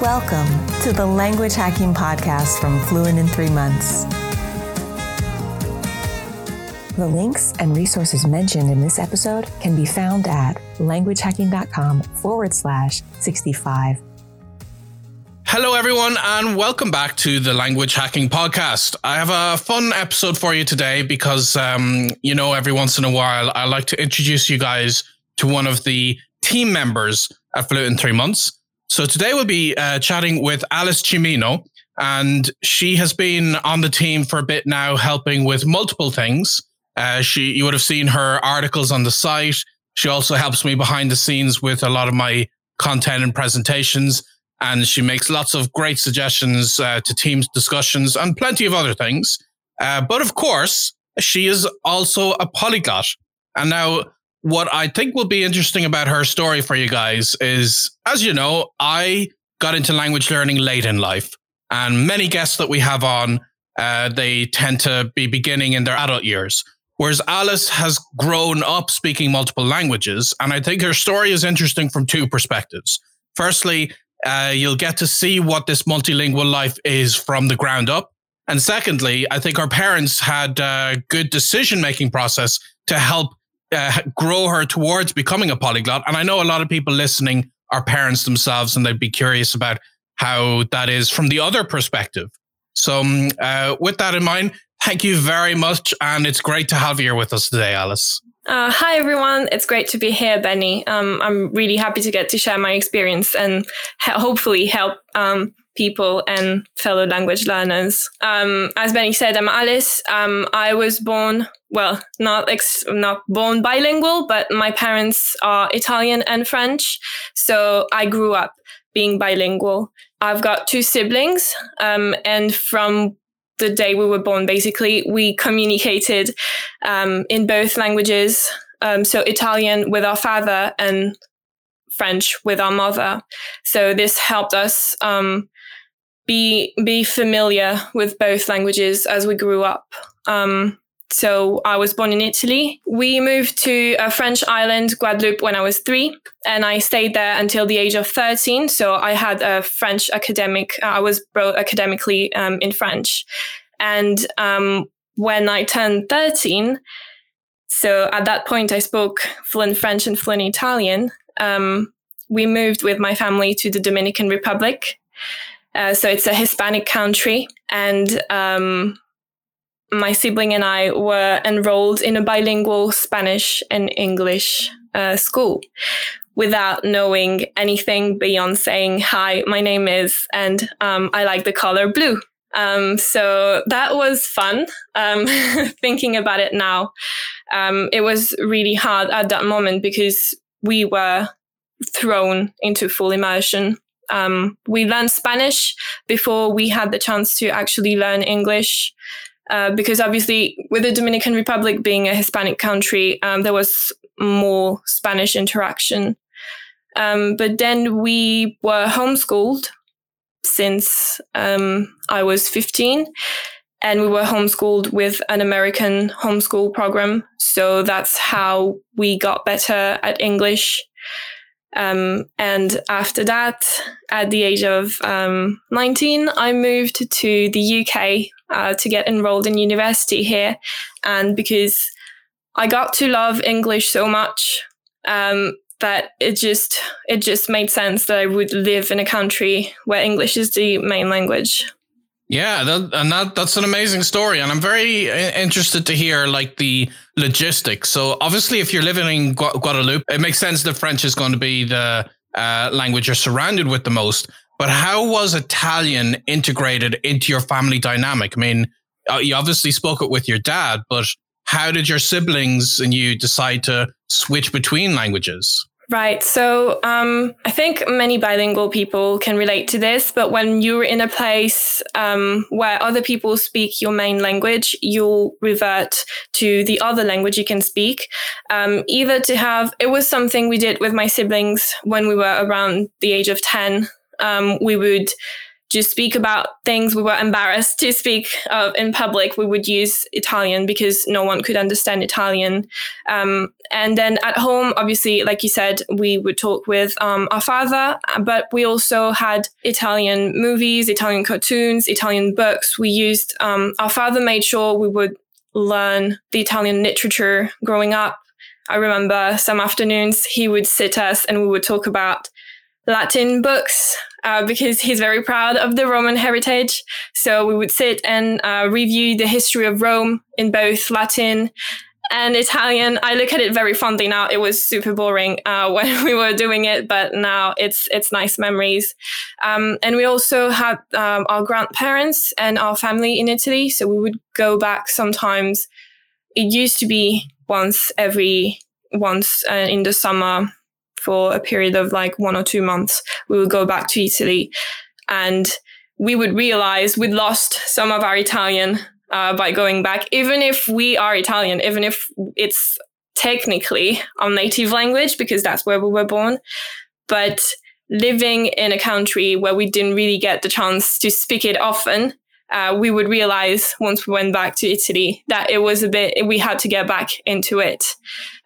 Welcome to the Language Hacking Podcast from Fluent in Three Months. The links and resources mentioned in this episode can be found at languagehacking.com forward slash 65. Hello, everyone, and welcome back to the Language Hacking Podcast. I have a fun episode for you today because, um, you know, every once in a while, I like to introduce you guys to one of the team members at Fluent in Three Months. So today we'll be uh, chatting with Alice Cimino, and she has been on the team for a bit now, helping with multiple things. Uh, she, you would have seen her articles on the site. She also helps me behind the scenes with a lot of my content and presentations, and she makes lots of great suggestions uh, to teams discussions and plenty of other things. Uh, but of course, she is also a polyglot. And now what I think will be interesting about her story for you guys is, as you know, I got into language learning late in life, and many guests that we have on, uh, they tend to be beginning in their adult years. Whereas Alice has grown up speaking multiple languages, and I think her story is interesting from two perspectives. Firstly, uh, you'll get to see what this multilingual life is from the ground up. And secondly, I think our parents had a good decision making process to help uh, grow her towards becoming a polyglot. And I know a lot of people listening are parents themselves and they'd be curious about how that is from the other perspective. So, um, uh, with that in mind, thank you very much. And it's great to have you here with us today, Alice. Uh, hi, everyone. It's great to be here, Benny. Um, I'm really happy to get to share my experience and hopefully help um, people and fellow language learners. Um, as Benny said, I'm Alice. Um, I was born, well, not ex- not born bilingual, but my parents are Italian and French, so I grew up being bilingual. I've got two siblings, um, and from the day we were born, basically, we communicated um, in both languages. Um, so Italian with our father and French with our mother. So this helped us um, be be familiar with both languages as we grew up. Um, so I was born in Italy. We moved to a French island, Guadeloupe, when I was three, and I stayed there until the age of thirteen. So I had a French academic. Uh, I was brought academically um, in French, and um, when I turned thirteen, so at that point I spoke fluent French and fluent Italian. Um, we moved with my family to the Dominican Republic uh, so it's a Hispanic country, and um, my sibling and I were enrolled in a bilingual Spanish and English uh, school without knowing anything beyond saying, Hi, my name is, and um, I like the color blue. Um, so that was fun. Um, thinking about it now, um, it was really hard at that moment because we were thrown into full immersion um, we learned Spanish before we had the chance to actually learn English. Uh, because obviously, with the Dominican Republic being a Hispanic country, um, there was more Spanish interaction. Um, but then we were homeschooled since um, I was 15, and we were homeschooled with an American homeschool program. So that's how we got better at English. Um, and after that, at the age of um, 19, I moved to the UK uh, to get enrolled in university here. And because I got to love English so much um, that it just it just made sense that I would live in a country where English is the main language. Yeah, that, and that that's an amazing story, and I'm very uh, interested to hear like the logistics. So obviously, if you're living in Gu- Guadeloupe, it makes sense that French is going to be the uh, language you're surrounded with the most. But how was Italian integrated into your family dynamic? I mean, uh, you obviously spoke it with your dad, but how did your siblings and you decide to switch between languages? Right. So um, I think many bilingual people can relate to this, but when you're in a place um, where other people speak your main language, you'll revert to the other language you can speak. Um, either to have, it was something we did with my siblings when we were around the age of 10. Um, we would to speak about things we were embarrassed to speak of in public, we would use Italian because no one could understand Italian. Um, and then at home, obviously, like you said, we would talk with um, our father, but we also had Italian movies, Italian cartoons, Italian books. We used, um, our father made sure we would learn the Italian literature growing up. I remember some afternoons he would sit us and we would talk about Latin books uh, because he's very proud of the Roman heritage. So we would sit and uh, review the history of Rome in both Latin and Italian. I look at it very fondly now. It was super boring uh, when we were doing it, but now it's it's nice memories. Um, and we also had um, our grandparents and our family in Italy, so we would go back sometimes. It used to be once every once uh, in the summer for a period of like one or two months. We would go back to Italy and we would realize we'd lost some of our Italian uh, by going back, even if we are Italian, even if it's technically our native language, because that's where we were born. But living in a country where we didn't really get the chance to speak it often, uh, we would realize once we went back to Italy that it was a bit, we had to get back into it.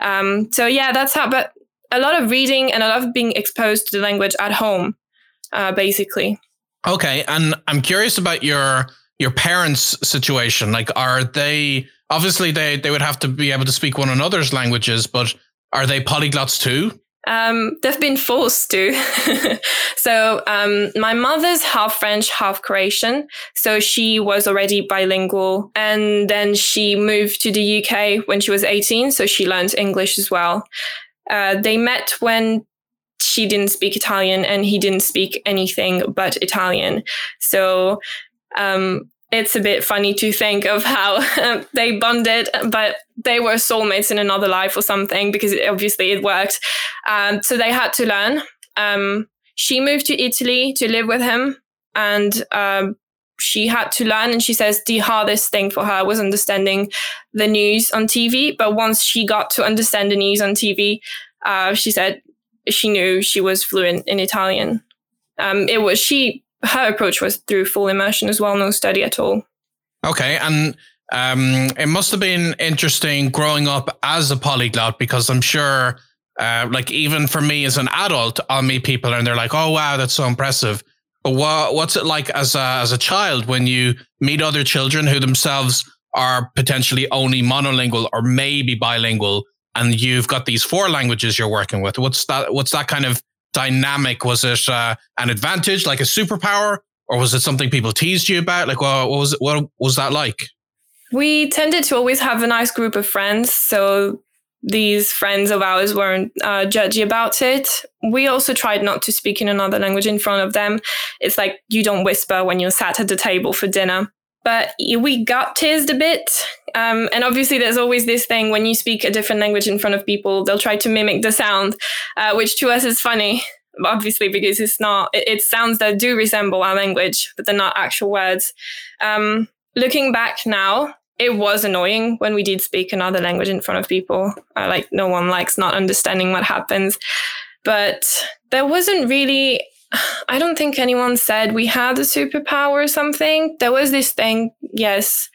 Um, so yeah, that's how, but a lot of reading and a lot of being exposed to the language at home, uh, basically. Okay, and I'm curious about your your parents' situation. Like, are they obviously they they would have to be able to speak one another's languages, but are they polyglots too? Um, they've been forced to. so um, my mother's half French, half Croatian. So she was already bilingual, and then she moved to the UK when she was 18. So she learned English as well. Uh, they met when she didn't speak Italian and he didn't speak anything but Italian. So um, it's a bit funny to think of how they bonded, but they were soulmates in another life or something because it, obviously it worked. Um, so they had to learn. Um, she moved to Italy to live with him and um, she had to learn. And she says the hardest thing for her was understanding the news on TV. But once she got to understand the news on TV, uh, she said she knew she was fluent in Italian. Um, it was she. Her approach was through full immersion as well, no study at all. Okay, and um, it must have been interesting growing up as a polyglot because I'm sure, uh, like even for me as an adult, I'll meet people and they're like, "Oh wow, that's so impressive." What, what's it like as a, as a child when you meet other children who themselves are potentially only monolingual or maybe bilingual, and you've got these four languages you're working with? What's that? What's that kind of dynamic? Was it uh, an advantage, like a superpower, or was it something people teased you about? Like, what, what was what was that like? We tended to always have a nice group of friends, so these friends of ours weren't uh, judgy about it. We also tried not to speak in another language in front of them. It's like you don't whisper when you're sat at the table for dinner. But we got teased a bit. Um, and obviously, there's always this thing when you speak a different language in front of people, they'll try to mimic the sound, uh, which to us is funny, obviously, because it's not, it, sounds that do resemble our language, but they're not actual words. Um, looking back now, it was annoying when we did speak another language in front of people. Uh, like no one likes not understanding what happens. But there wasn't really, I don't think anyone said we had a superpower or something. There was this thing, yes,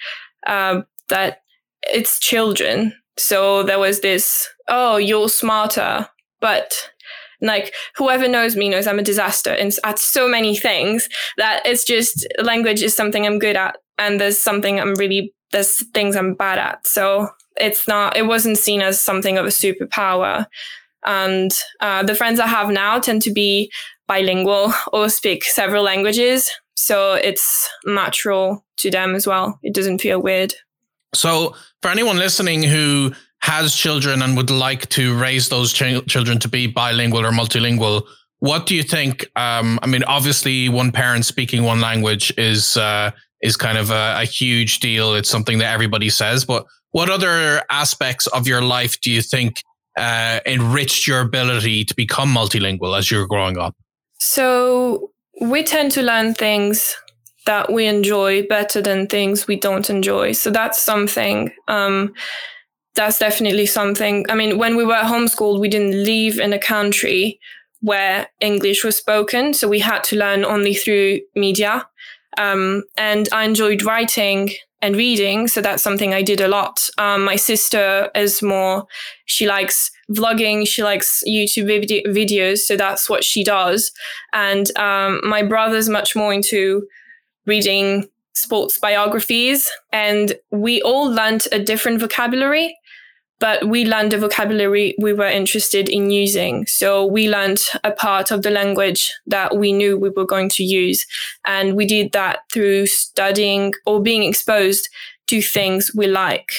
uh, that it's children. So there was this, oh, you're smarter. But like whoever knows me knows I'm a disaster in, at so many things that it's just language is something I'm good at. And there's something I'm really there's things I'm bad at. So it's not, it wasn't seen as something of a superpower. And uh, the friends I have now tend to be bilingual or speak several languages. So it's natural to them as well. It doesn't feel weird. So, for anyone listening who has children and would like to raise those ch- children to be bilingual or multilingual, what do you think? Um, I mean, obviously, one parent speaking one language is uh, is kind of a, a huge deal. It's something that everybody says. But what other aspects of your life do you think uh, enriched your ability to become multilingual as you're growing up? So we tend to learn things that we enjoy better than things we don't enjoy. So that's something. Um, that's definitely something. I mean, when we were homeschooled, we didn't live in a country where English was spoken. So we had to learn only through media. Um, and I enjoyed writing and reading. So that's something I did a lot. Um, my sister is more, she likes vlogging. She likes YouTube vid- videos. So that's what she does. And um, my brother's much more into reading sports biographies. And we all learned a different vocabulary but we learned the vocabulary we were interested in using. So we learned a part of the language that we knew we were going to use. And we did that through studying or being exposed to things we like.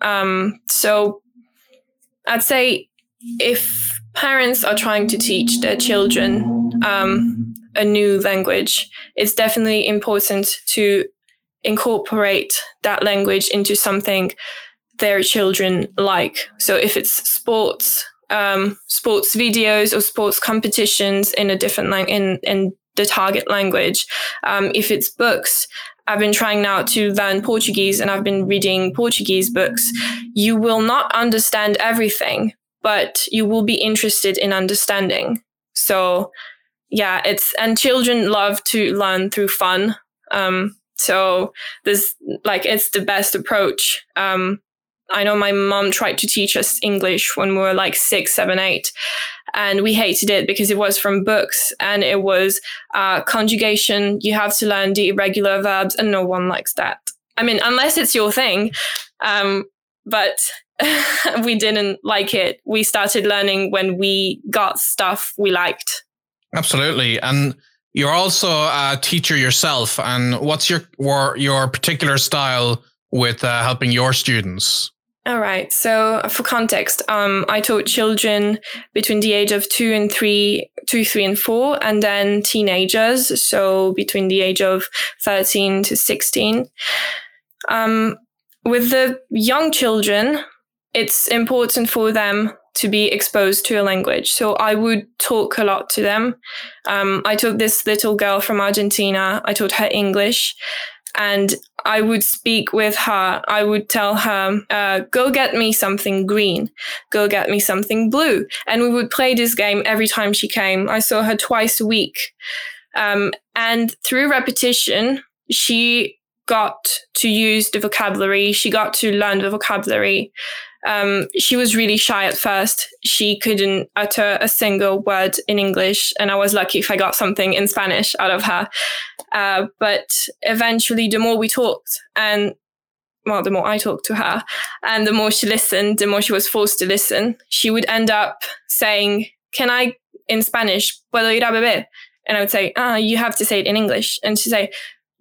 Um, so I'd say if parents are trying to teach their children um, a new language, it's definitely important to incorporate that language into something their children like. So if it's sports, um, sports videos or sports competitions in a different language, in, in the target language. Um, if it's books, I've been trying now to learn Portuguese and I've been reading Portuguese books. You will not understand everything, but you will be interested in understanding. So yeah, it's, and children love to learn through fun. Um, so this, like, it's the best approach. Um, I know my mom tried to teach us English when we were like six, seven, eight, and we hated it because it was from books and it was uh, conjugation. You have to learn the irregular verbs, and no one likes that. I mean, unless it's your thing. Um, but we didn't like it. We started learning when we got stuff we liked. Absolutely. And you're also a teacher yourself. And what's your your particular style with uh, helping your students? All right. So for context, um, I taught children between the age of two and three, two, three, and four, and then teenagers. So between the age of 13 to 16. Um, with the young children, it's important for them to be exposed to a language. So I would talk a lot to them. Um, I taught this little girl from Argentina. I taught her English and I would speak with her. I would tell her, uh, go get me something green, go get me something blue. And we would play this game every time she came. I saw her twice a week. Um, and through repetition, she got to use the vocabulary. She got to learn the vocabulary. Um, she was really shy at first. She couldn't utter a single word in English, and I was lucky if I got something in Spanish out of her. Uh, but eventually, the more we talked, and well, the more I talked to her, and the more she listened, the more she was forced to listen, she would end up saying, "Can I in Spanish? Puedo ir a beber?" And I would say, "Ah, you have to say it in English." And she'd say,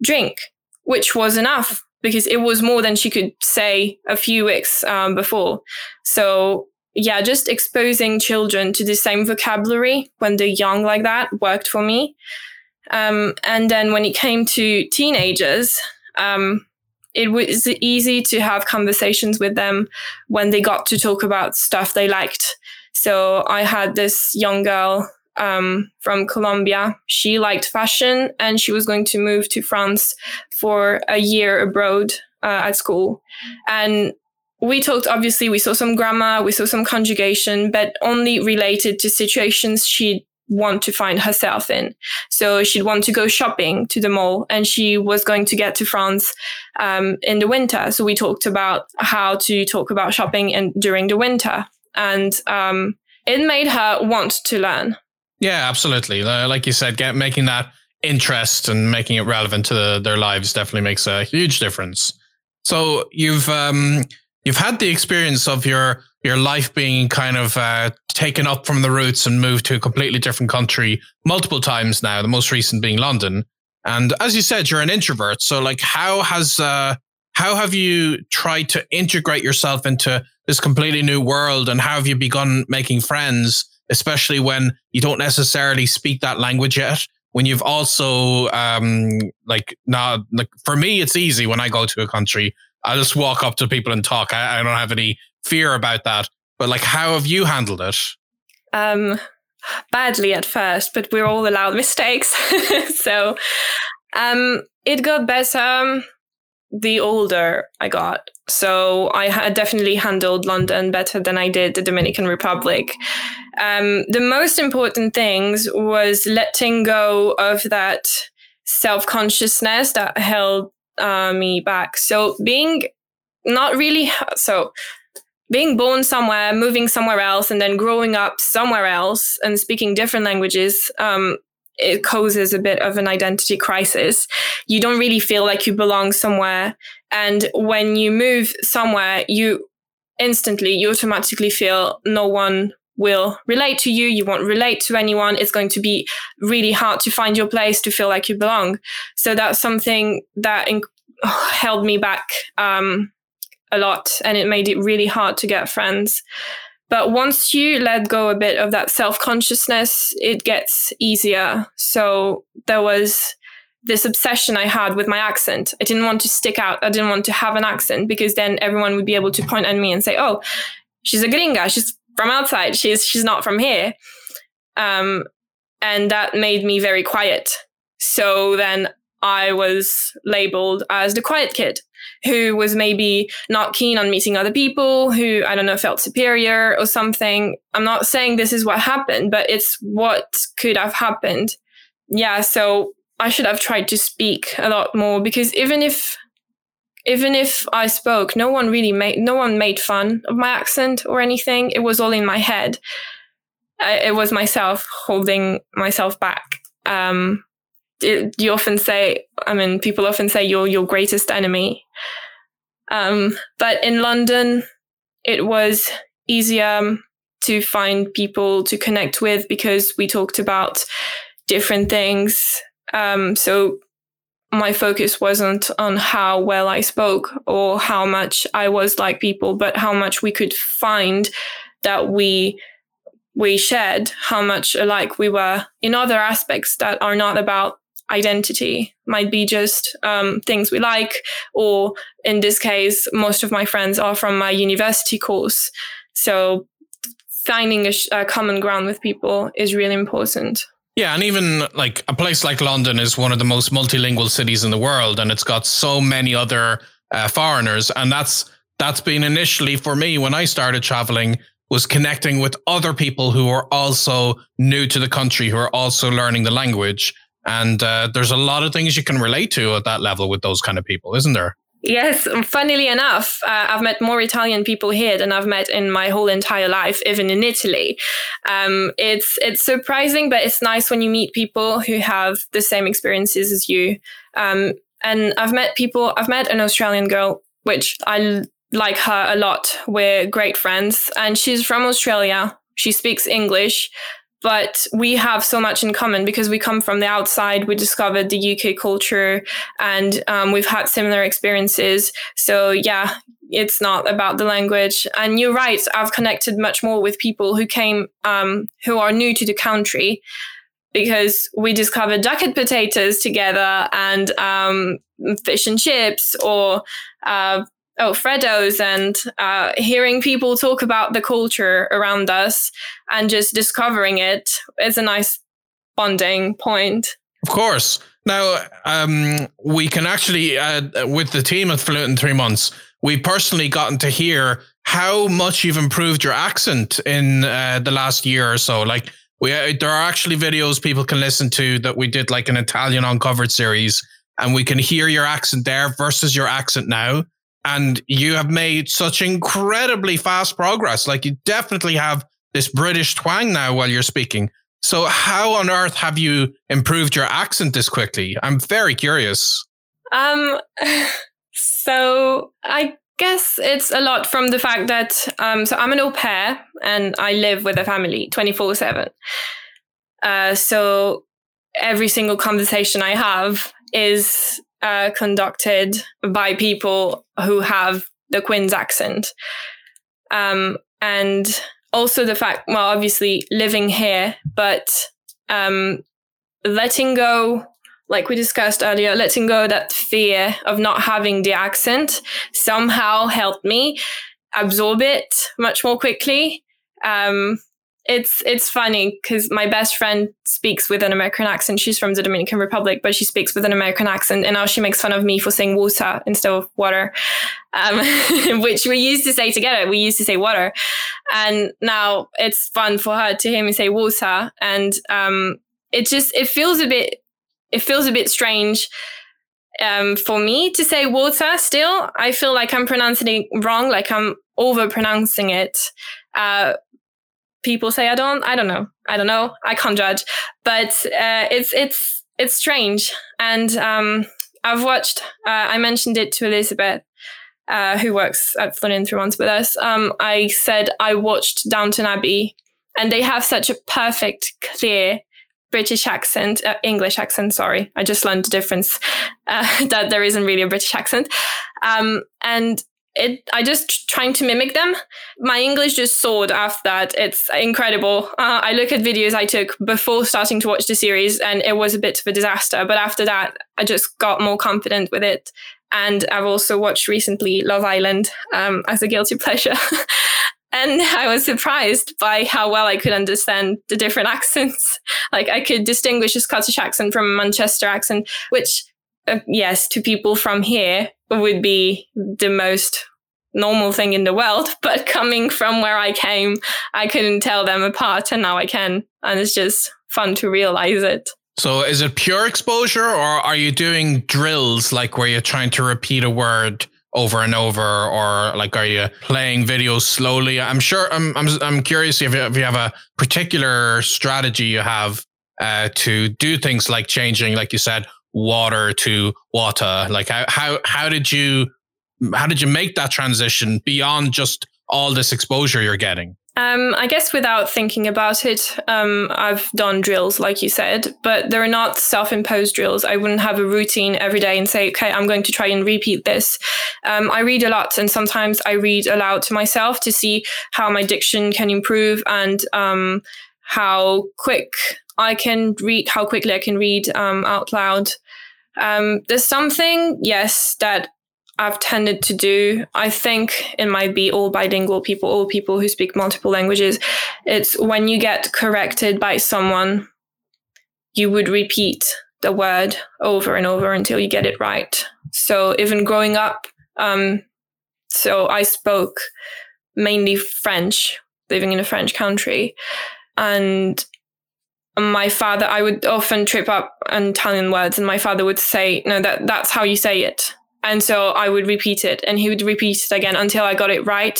"Drink," which was enough because it was more than she could say a few weeks um, before. So yeah, just exposing children to the same vocabulary when they're young like that worked for me. Um, and then when it came to teenagers, um, it was easy to have conversations with them when they got to talk about stuff they liked. So I had this young girl um, from Colombia. She liked fashion and she was going to move to France for a year abroad uh, at school. And we talked, obviously, we saw some grammar, we saw some conjugation, but only related to situations she'd want to find herself in. So she'd want to go shopping to the mall and she was going to get to France um, in the winter. So we talked about how to talk about shopping in, during the winter. And um, it made her want to learn. Yeah, absolutely. Like you said, get making that interest and making it relevant to the, their lives definitely makes a huge difference. So you've um, you've had the experience of your your life being kind of uh, taken up from the roots and moved to a completely different country multiple times now. The most recent being London. And as you said, you're an introvert. So like, how has uh, how have you tried to integrate yourself into this completely new world, and how have you begun making friends? Especially when you don't necessarily speak that language yet. When you've also, um, like, now, like for me, it's easy when I go to a country. I just walk up to people and talk. I, I don't have any fear about that. But like, how have you handled it? Um, badly at first, but we're all allowed mistakes. so, um, it got better the older I got. So I definitely handled London better than I did the Dominican Republic. Um, the most important things was letting go of that self consciousness that held uh, me back. So being not really so being born somewhere, moving somewhere else, and then growing up somewhere else and speaking different languages, um, it causes a bit of an identity crisis. You don't really feel like you belong somewhere. And when you move somewhere, you instantly, you automatically feel no one will relate to you. You won't relate to anyone. It's going to be really hard to find your place to feel like you belong. So that's something that in- held me back um, a lot and it made it really hard to get friends. But once you let go a bit of that self consciousness, it gets easier. So there was this obsession I had with my accent. I didn't want to stick out. I didn't want to have an accent because then everyone would be able to point at me and say, "Oh, she's a gringa. She's from outside. She's she's not from here." Um, and that made me very quiet. So then I was labeled as the quiet kid who was maybe not keen on meeting other people, who, I don't know, felt superior or something. I'm not saying this is what happened, but it's what could have happened. Yeah, so I should have tried to speak a lot more because even if even if I spoke, no one really made no one made fun of my accent or anything. It was all in my head. I, it was myself holding myself back. Um, it, you often say, I mean, people often say you're your greatest enemy. Um, but in London, it was easier to find people to connect with because we talked about different things. Um, so my focus wasn't on how well I spoke or how much I was like people, but how much we could find that we we shared, how much alike we were in other aspects that are not about identity. Might be just um, things we like or in this case most of my friends are from my university course. So finding a, sh- a common ground with people is really important yeah, and even like a place like London is one of the most multilingual cities in the world, and it's got so many other uh, foreigners, and that's that's been initially for me when I started traveling was connecting with other people who are also new to the country, who are also learning the language, and uh, there's a lot of things you can relate to at that level with those kind of people, isn't there? Yes, funnily enough, uh, I've met more Italian people here than I've met in my whole entire life, even in Italy. Um, it's it's surprising, but it's nice when you meet people who have the same experiences as you. Um, and I've met people. I've met an Australian girl, which I like her a lot. We're great friends, and she's from Australia. She speaks English, but we have so much in common because we come from the outside. We discovered the UK culture and um, we've had similar experiences. So, yeah, it's not about the language. And you're right, I've connected much more with people who came, um, who are new to the country because we discovered jacket potatoes together and um, fish and chips or uh, oh Freddos and uh, hearing people talk about the culture around us and just discovering it is a nice bonding point. Of course. Now um, we can actually, uh, with the team at Fluent in three months, we've personally gotten to hear how much you've improved your accent in uh, the last year or so. Like we, uh, there are actually videos people can listen to that we did like an Italian uncovered series, and we can hear your accent there versus your accent now and you have made such incredibly fast progress. Like you definitely have this British twang now while you're speaking. So how on earth have you improved your accent this quickly? I'm very curious. Um, so I guess it's a lot from the fact that um, so I'm an au pair and I live with a family 24 seven. Uh, so every single conversation I have is uh, conducted by people who have the Queen's accent. Um, and also the fact, well, obviously living here, but um, letting go, like we discussed earlier, letting go that fear of not having the accent somehow helped me absorb it much more quickly. Um, it's it's funny because my best friend speaks with an American accent. She's from the Dominican Republic, but she speaks with an American accent, and now she makes fun of me for saying water instead of water, um, which we used to say together. We used to say water, and now it's fun for her to hear me say water, and um, it just it feels a bit it feels a bit strange um, for me to say water still. I feel like I'm pronouncing it wrong, like I'm over pronouncing it. Uh, people say I don't, I don't know. I don't know. I can't judge, but uh, it's, it's, it's strange. And um, I've watched, uh, I mentioned it to Elizabeth. Uh, who works at Fluent in Three Months with us? Um, I said I watched Downton Abbey, and they have such a perfect, clear British accent, uh, English accent. Sorry, I just learned the difference uh, that there isn't really a British accent. Um, and it, I just trying to mimic them. My English just soared after that. It's incredible. Uh, I look at videos I took before starting to watch the series, and it was a bit of a disaster. But after that, I just got more confident with it. And I've also watched recently Love Island um, as a guilty pleasure. And I was surprised by how well I could understand the different accents. like I could distinguish a Scottish accent from a Manchester accent, which, uh, yes, to people from here would be the most normal thing in the world. But coming from where I came, I couldn't tell them apart. And now I can. And it's just fun to realize it. So is it pure exposure or are you doing drills like where you're trying to repeat a word over and over or like are you playing videos slowly i'm sure i'm i'm, I'm curious if you, if you have a particular strategy you have uh, to do things like changing like you said water to water like how how how did you how did you make that transition beyond just all this exposure you're getting um, I guess without thinking about it, um, I've done drills, like you said, but they're not self imposed drills. I wouldn't have a routine every day and say, okay, I'm going to try and repeat this. Um, I read a lot, and sometimes I read aloud to myself to see how my diction can improve and um, how quick I can read, how quickly I can read um, out loud. Um, there's something, yes, that I've tended to do. I think it might be all bilingual people, all people who speak multiple languages. It's when you get corrected by someone, you would repeat the word over and over until you get it right. So even growing up, um, so I spoke mainly French, living in a French country, and my father, I would often trip up on Italian words, and my father would say, "No, that that's how you say it." And so I would repeat it and he would repeat it again until I got it right.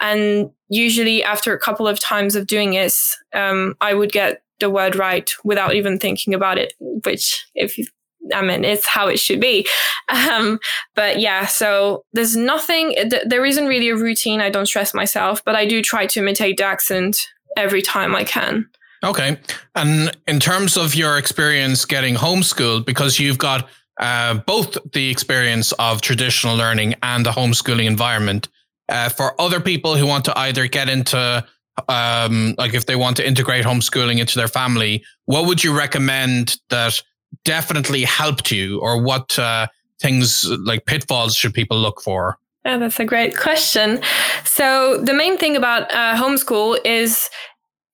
And usually after a couple of times of doing this, um, I would get the word right without even thinking about it, which if you, I mean, it's how it should be. Um, but yeah, so there's nothing, th- there isn't really a routine. I don't stress myself, but I do try to imitate the accent every time I can. Okay. And in terms of your experience getting homeschooled, because you've got uh, both the experience of traditional learning and the homeschooling environment. Uh, for other people who want to either get into, um, like if they want to integrate homeschooling into their family, what would you recommend that definitely helped you, or what uh, things like pitfalls should people look for? Yeah, that's a great question. So the main thing about uh, homeschool is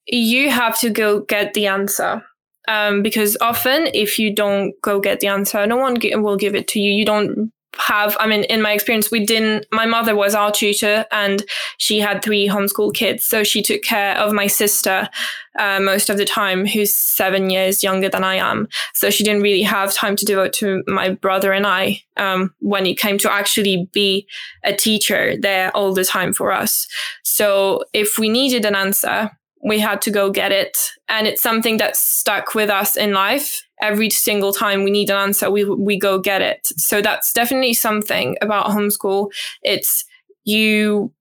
you have to go get the answer um, because often if you don't go get the answer, no one will give it to you. You don't have i mean in my experience we didn't my mother was our tutor and she had three homeschool kids so she took care of my sister uh, most of the time who's seven years younger than i am so she didn't really have time to devote to my brother and i um, when it came to actually be a teacher there all the time for us so if we needed an answer we had to go get it. And it's something that stuck with us in life. Every single time we need an answer, we, we go get it. So that's definitely something about homeschool. It's you,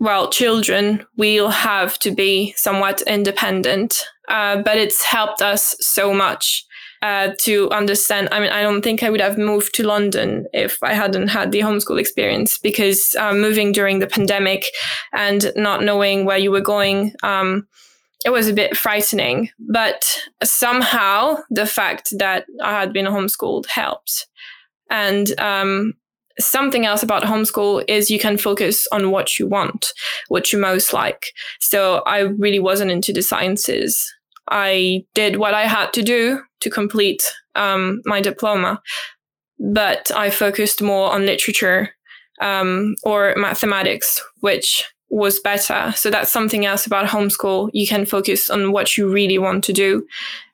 well, children will have to be somewhat independent, uh, but it's helped us so much. Uh, to understand. I mean, I don't think I would have moved to London if I hadn't had the homeschool experience because uh, moving during the pandemic and not knowing where you were going, um, it was a bit frightening, but somehow the fact that I had been homeschooled helped. And um, something else about homeschool is you can focus on what you want, what you most like. So I really wasn't into the sciences. I did what I had to do to complete um, my diploma, but I focused more on literature um, or mathematics, which was better. So that's something else about homeschool. You can focus on what you really want to do.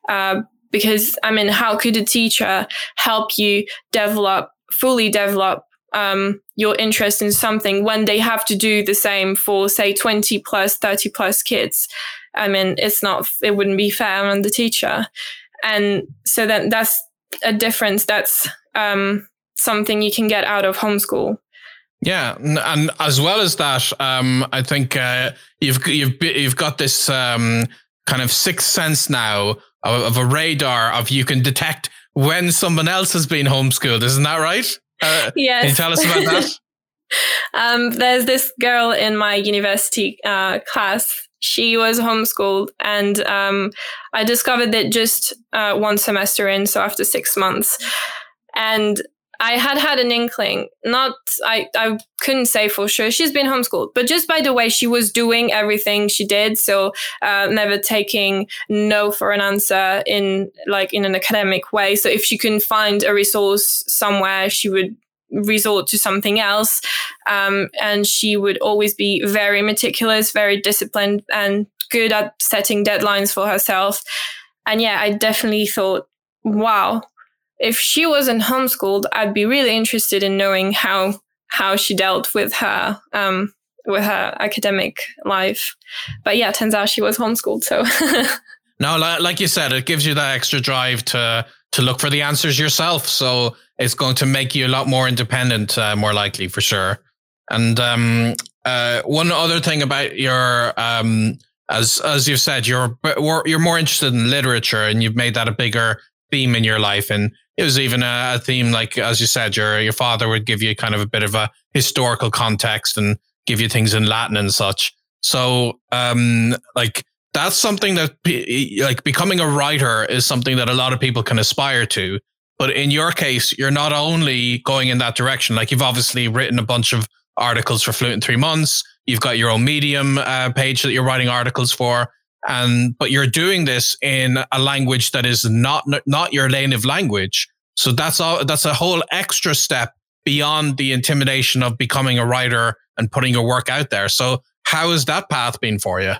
Uh, because I mean, how could a teacher help you develop, fully develop um, your interest in something when they have to do the same for say 20 plus 30 plus kids i mean it's not it wouldn't be fair on the teacher and so then that's a difference that's um, something you can get out of homeschool yeah, and as well as that, um, I think uh, you've you've you've got this um, kind of sixth sense now of, of, a radar of you can detect when someone else has been homeschooled. Isn't that right? Uh, yes. Can you tell us about that? um, there's this girl in my university uh, class. She was homeschooled, and um, I discovered that just uh, one semester in, so after six months. And I had had an inkling. Not, I, I couldn't say for sure. She's been homeschooled, but just by the way she was doing everything she did, so uh, never taking no for an answer in like in an academic way. So if she couldn't find a resource somewhere, she would resort to something else. Um, and she would always be very meticulous, very disciplined, and good at setting deadlines for herself. And yeah, I definitely thought, wow, if she wasn't homeschooled, I'd be really interested in knowing how how she dealt with her um, with her academic life. But yeah, turns out she was homeschooled. So no, like you said, it gives you that extra drive to to look for the answers yourself. So it's going to make you a lot more independent, uh, more likely for sure. And um, uh, one other thing about your um, as as you've said, you're you're more interested in literature, and you've made that a bigger theme in your life. And it was even a, a, theme like, as you said, your your father would give you kind of a bit of a historical context and give you things in Latin and such. So, um, like that's something that like becoming a writer is something that a lot of people can aspire to. But in your case, you're not only going in that direction. Like you've obviously written a bunch of articles for Fluent in Three Months. You've got your own Medium uh, page that you're writing articles for and but you're doing this in a language that is not not your native language so that's all that's a whole extra step beyond the intimidation of becoming a writer and putting your work out there so how has that path been for you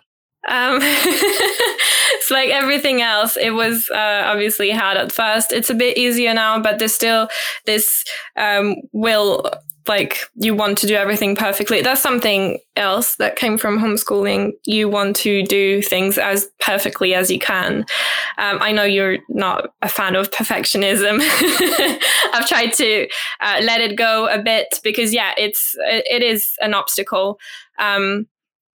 um, it's like everything else. It was uh, obviously hard at first. It's a bit easier now, but there's still this um, will like you want to do everything perfectly. That's something else that came from homeschooling. You want to do things as perfectly as you can. Um, I know you're not a fan of perfectionism. I've tried to uh, let it go a bit because, yeah, it's it is an obstacle. Um,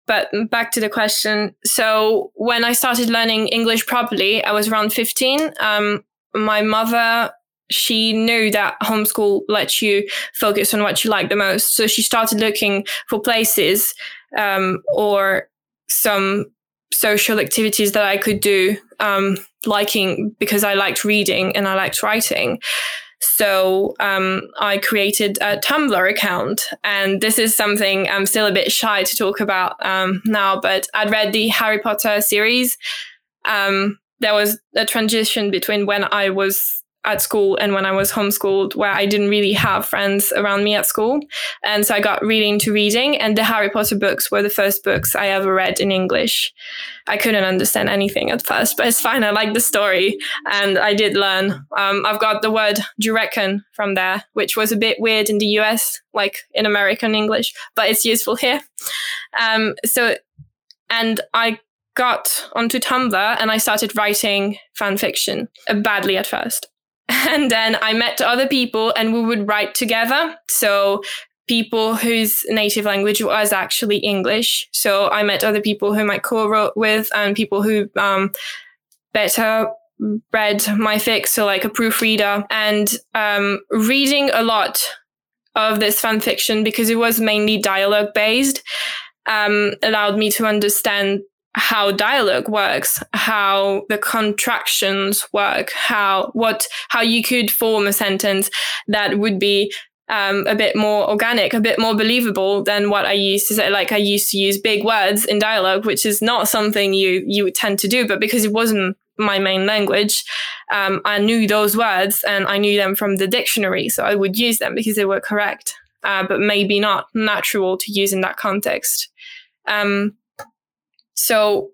but back to the question. So when I started learning English properly, I was around 15. Um, my mother she knew that homeschool lets you focus on what you like the most. So she started looking for places um, or some social activities that I could do, um, liking because I liked reading and I liked writing. So um, I created a Tumblr account, and this is something I'm still a bit shy to talk about um, now. But I'd read the Harry Potter series. Um, there was a transition between when I was at school and when I was homeschooled, where I didn't really have friends around me at school. And so I got really into reading, and the Harry Potter books were the first books I ever read in English. I couldn't understand anything at first, but it's fine. I like the story, and I did learn. Um, I've got the word "reckon" from there, which was a bit weird in the US, like in American English, but it's useful here. Um, so, and I got onto Tumblr and I started writing fan fiction, uh, badly at first. And then I met other people and we would write together. So people whose native language was actually English. So I met other people whom I co-wrote with and people who um, better read my fics, so like a proofreader, and um, reading a lot of this fan fiction because it was mainly dialogue based um, allowed me to understand how dialogue works, how the contractions work, how what how you could form a sentence that would be um, a bit more organic, a bit more believable than what I used to say. Like I used to use big words in dialogue, which is not something you you tend to do. But because it wasn't my main language, um, I knew those words and I knew them from the dictionary, so I would use them because they were correct, uh, but maybe not natural to use in that context. Um, so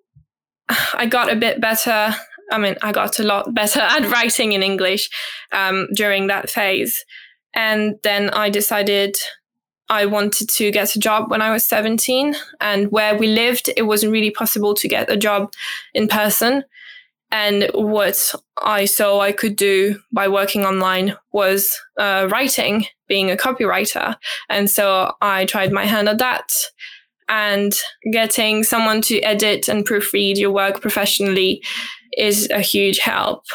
I got a bit better. I mean, I got a lot better at writing in English um, during that phase. And then I decided I wanted to get a job when I was 17. And where we lived, it wasn't really possible to get a job in person. And what I saw I could do by working online was uh, writing, being a copywriter. And so I tried my hand at that. And getting someone to edit and proofread your work professionally is a huge help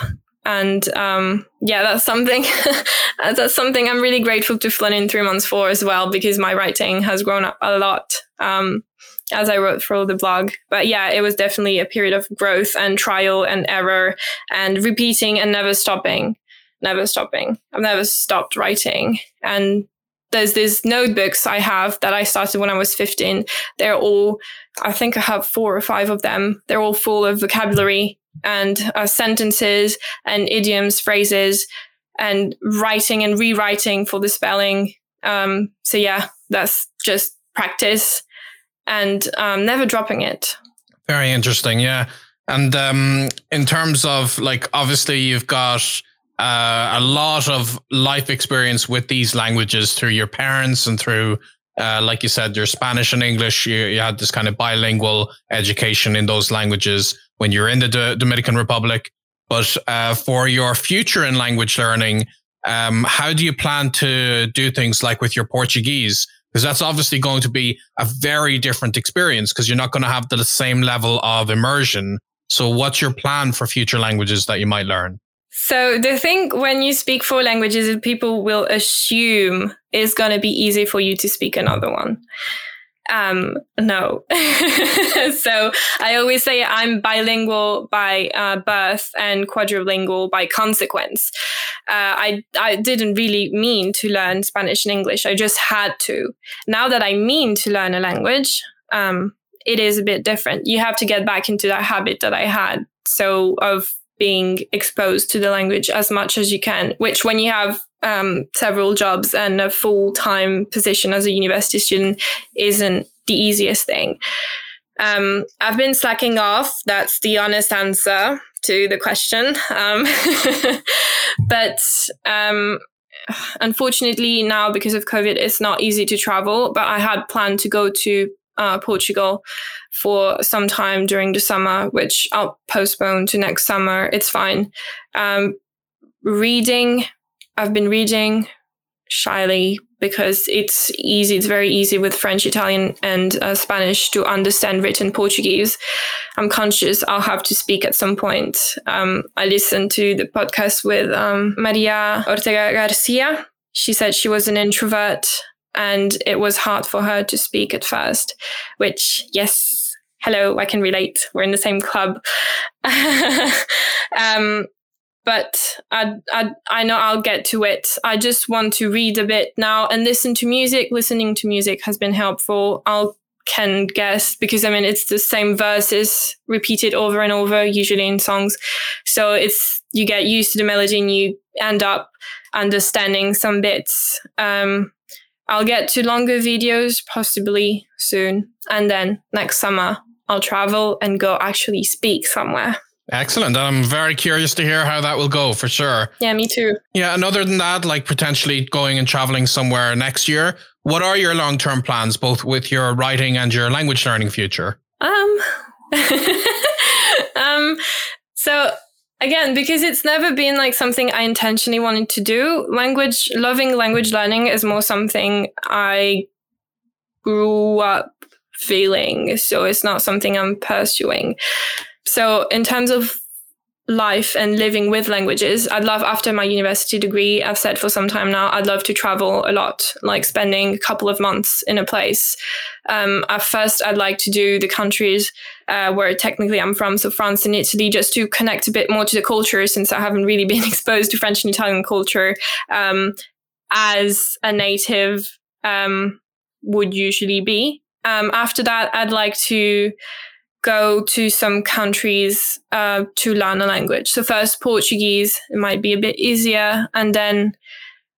and um, yeah, that's something that's something I'm really grateful to Fluent in Three Months for as well because my writing has grown up a lot um, as I wrote for the blog. But yeah, it was definitely a period of growth and trial and error and repeating and never stopping, never stopping. I've never stopped writing and. There's these notebooks I have that I started when I was 15. They're all, I think I have four or five of them. They're all full of vocabulary and uh, sentences and idioms, phrases, and writing and rewriting for the spelling. Um, so yeah, that's just practice and um, never dropping it. Very interesting. Yeah. And um, in terms of like, obviously, you've got uh, a lot of life experience with these languages through your parents and through, uh, like you said, your Spanish and English. You, you had this kind of bilingual education in those languages when you're in the D- Dominican Republic. But uh, for your future in language learning, um, how do you plan to do things like with your Portuguese? Because that's obviously going to be a very different experience because you're not going to have the same level of immersion. So, what's your plan for future languages that you might learn? So, the thing when you speak four languages, people will assume it's going to be easy for you to speak another one. Um, no. so I always say I'm bilingual by uh, birth and quadrilingual by consequence. Uh, I, I didn't really mean to learn Spanish and English. I just had to. Now that I mean to learn a language, um, it is a bit different. You have to get back into that habit that I had. So of being exposed to the language as much as you can, which when you have um, several jobs and a full time position as a university student isn't the easiest thing. Um, I've been slacking off. That's the honest answer to the question. Um, but um, unfortunately, now because of COVID, it's not easy to travel. But I had planned to go to uh, Portugal for some time during the summer, which I'll postpone to next summer. It's fine. Um, reading, I've been reading shyly because it's easy. It's very easy with French, Italian, and uh, Spanish to understand written Portuguese. I'm conscious I'll have to speak at some point. Um, I listened to the podcast with um, Maria Ortega Garcia. She said she was an introvert and it was hard for her to speak at first, which, yes, hello, I can relate. We're in the same club. um, but I, I, I know I'll get to it. I just want to read a bit now and listen to music. Listening to music has been helpful. I'll can guess because I mean it's the same verses repeated over and over, usually in songs. So it's you get used to the melody and you end up understanding some bits. Um, I'll get to longer videos possibly soon. And then next summer, I'll travel and go actually speak somewhere. Excellent. I'm very curious to hear how that will go for sure. Yeah, me too. Yeah. And other than that, like potentially going and traveling somewhere next year, what are your long term plans, both with your writing and your language learning future? Um, um, so again because it's never been like something i intentionally wanted to do. Language loving language learning is more something i grew up feeling so it's not something i'm pursuing. So in terms of life and living with languages. I'd love after my university degree, I've said for some time now, I'd love to travel a lot, like spending a couple of months in a place. Um, at first, I'd like to do the countries uh, where technically I'm from, so France and Italy, just to connect a bit more to the culture since I haven't really been exposed to French and Italian culture. Um, as a native um, would usually be. Um, after that, I'd like to go to some countries uh, to learn a language. So first Portuguese, it might be a bit easier, and then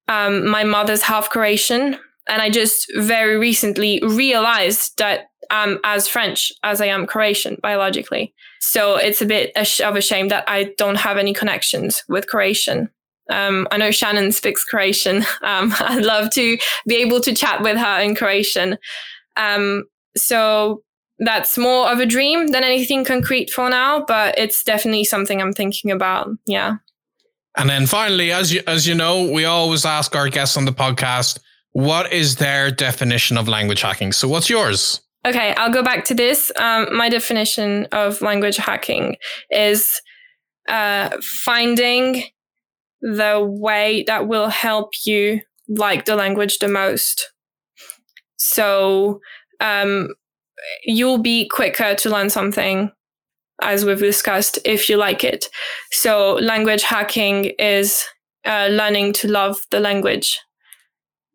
um, my mother's half Croatian, and I just very recently realized that I'm as French as I am Croatian biologically. So it's a bit of a shame that I don't have any connections with Croatian. Um, I know Shannon speaks Croatian. Um, I'd love to be able to chat with her in Croatian. Um, so that's more of a dream than anything concrete for now, but it's definitely something I'm thinking about. Yeah. And then finally, as you as you know, we always ask our guests on the podcast, what is their definition of language hacking? So what's yours? Okay, I'll go back to this. Um, my definition of language hacking is uh, finding the way that will help you like the language the most. So um, you'll be quicker to learn something, as we've discussed, if you like it. So language hacking is uh, learning to love the language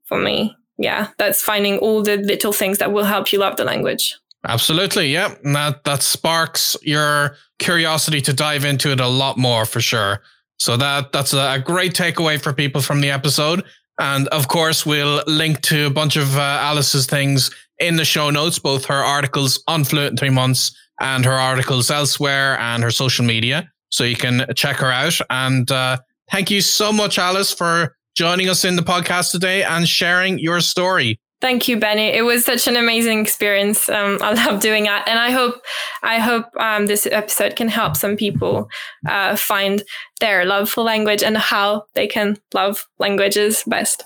for me. Yeah, that's finding all the little things that will help you love the language. Absolutely. Yeah. And that, that sparks your curiosity to dive into it a lot more for sure. So that that's a great takeaway for people from the episode. And of course, we'll link to a bunch of uh, Alice's things in the show notes, both her articles on Fluent in Three Months and her articles elsewhere and her social media. So you can check her out. And uh, thank you so much, Alice, for joining us in the podcast today and sharing your story. Thank you, Benny. It was such an amazing experience. Um, I love doing that, and I hope I hope um, this episode can help some people uh, find their love for language and how they can love languages best.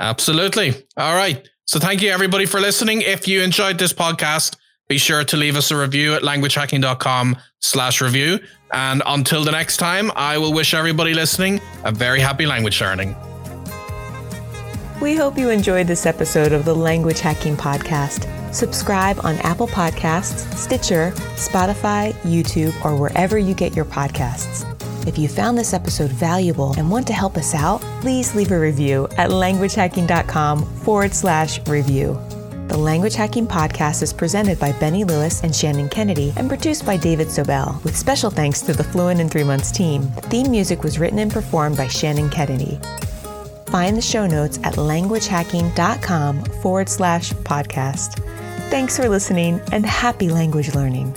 Absolutely. All right. So thank you everybody for listening. If you enjoyed this podcast, be sure to leave us a review at languagehacking.com slash review. And until the next time, I will wish everybody listening a very happy language learning. We hope you enjoyed this episode of the Language Hacking Podcast. Subscribe on Apple Podcasts, Stitcher, Spotify, YouTube, or wherever you get your podcasts. If you found this episode valuable and want to help us out, please leave a review at languagehacking.com forward slash review. The Language Hacking Podcast is presented by Benny Lewis and Shannon Kennedy and produced by David Sobel, with special thanks to the Fluent in Three Months team. The theme music was written and performed by Shannon Kennedy. Find the show notes at languagehacking.com forward slash podcast. Thanks for listening and happy language learning.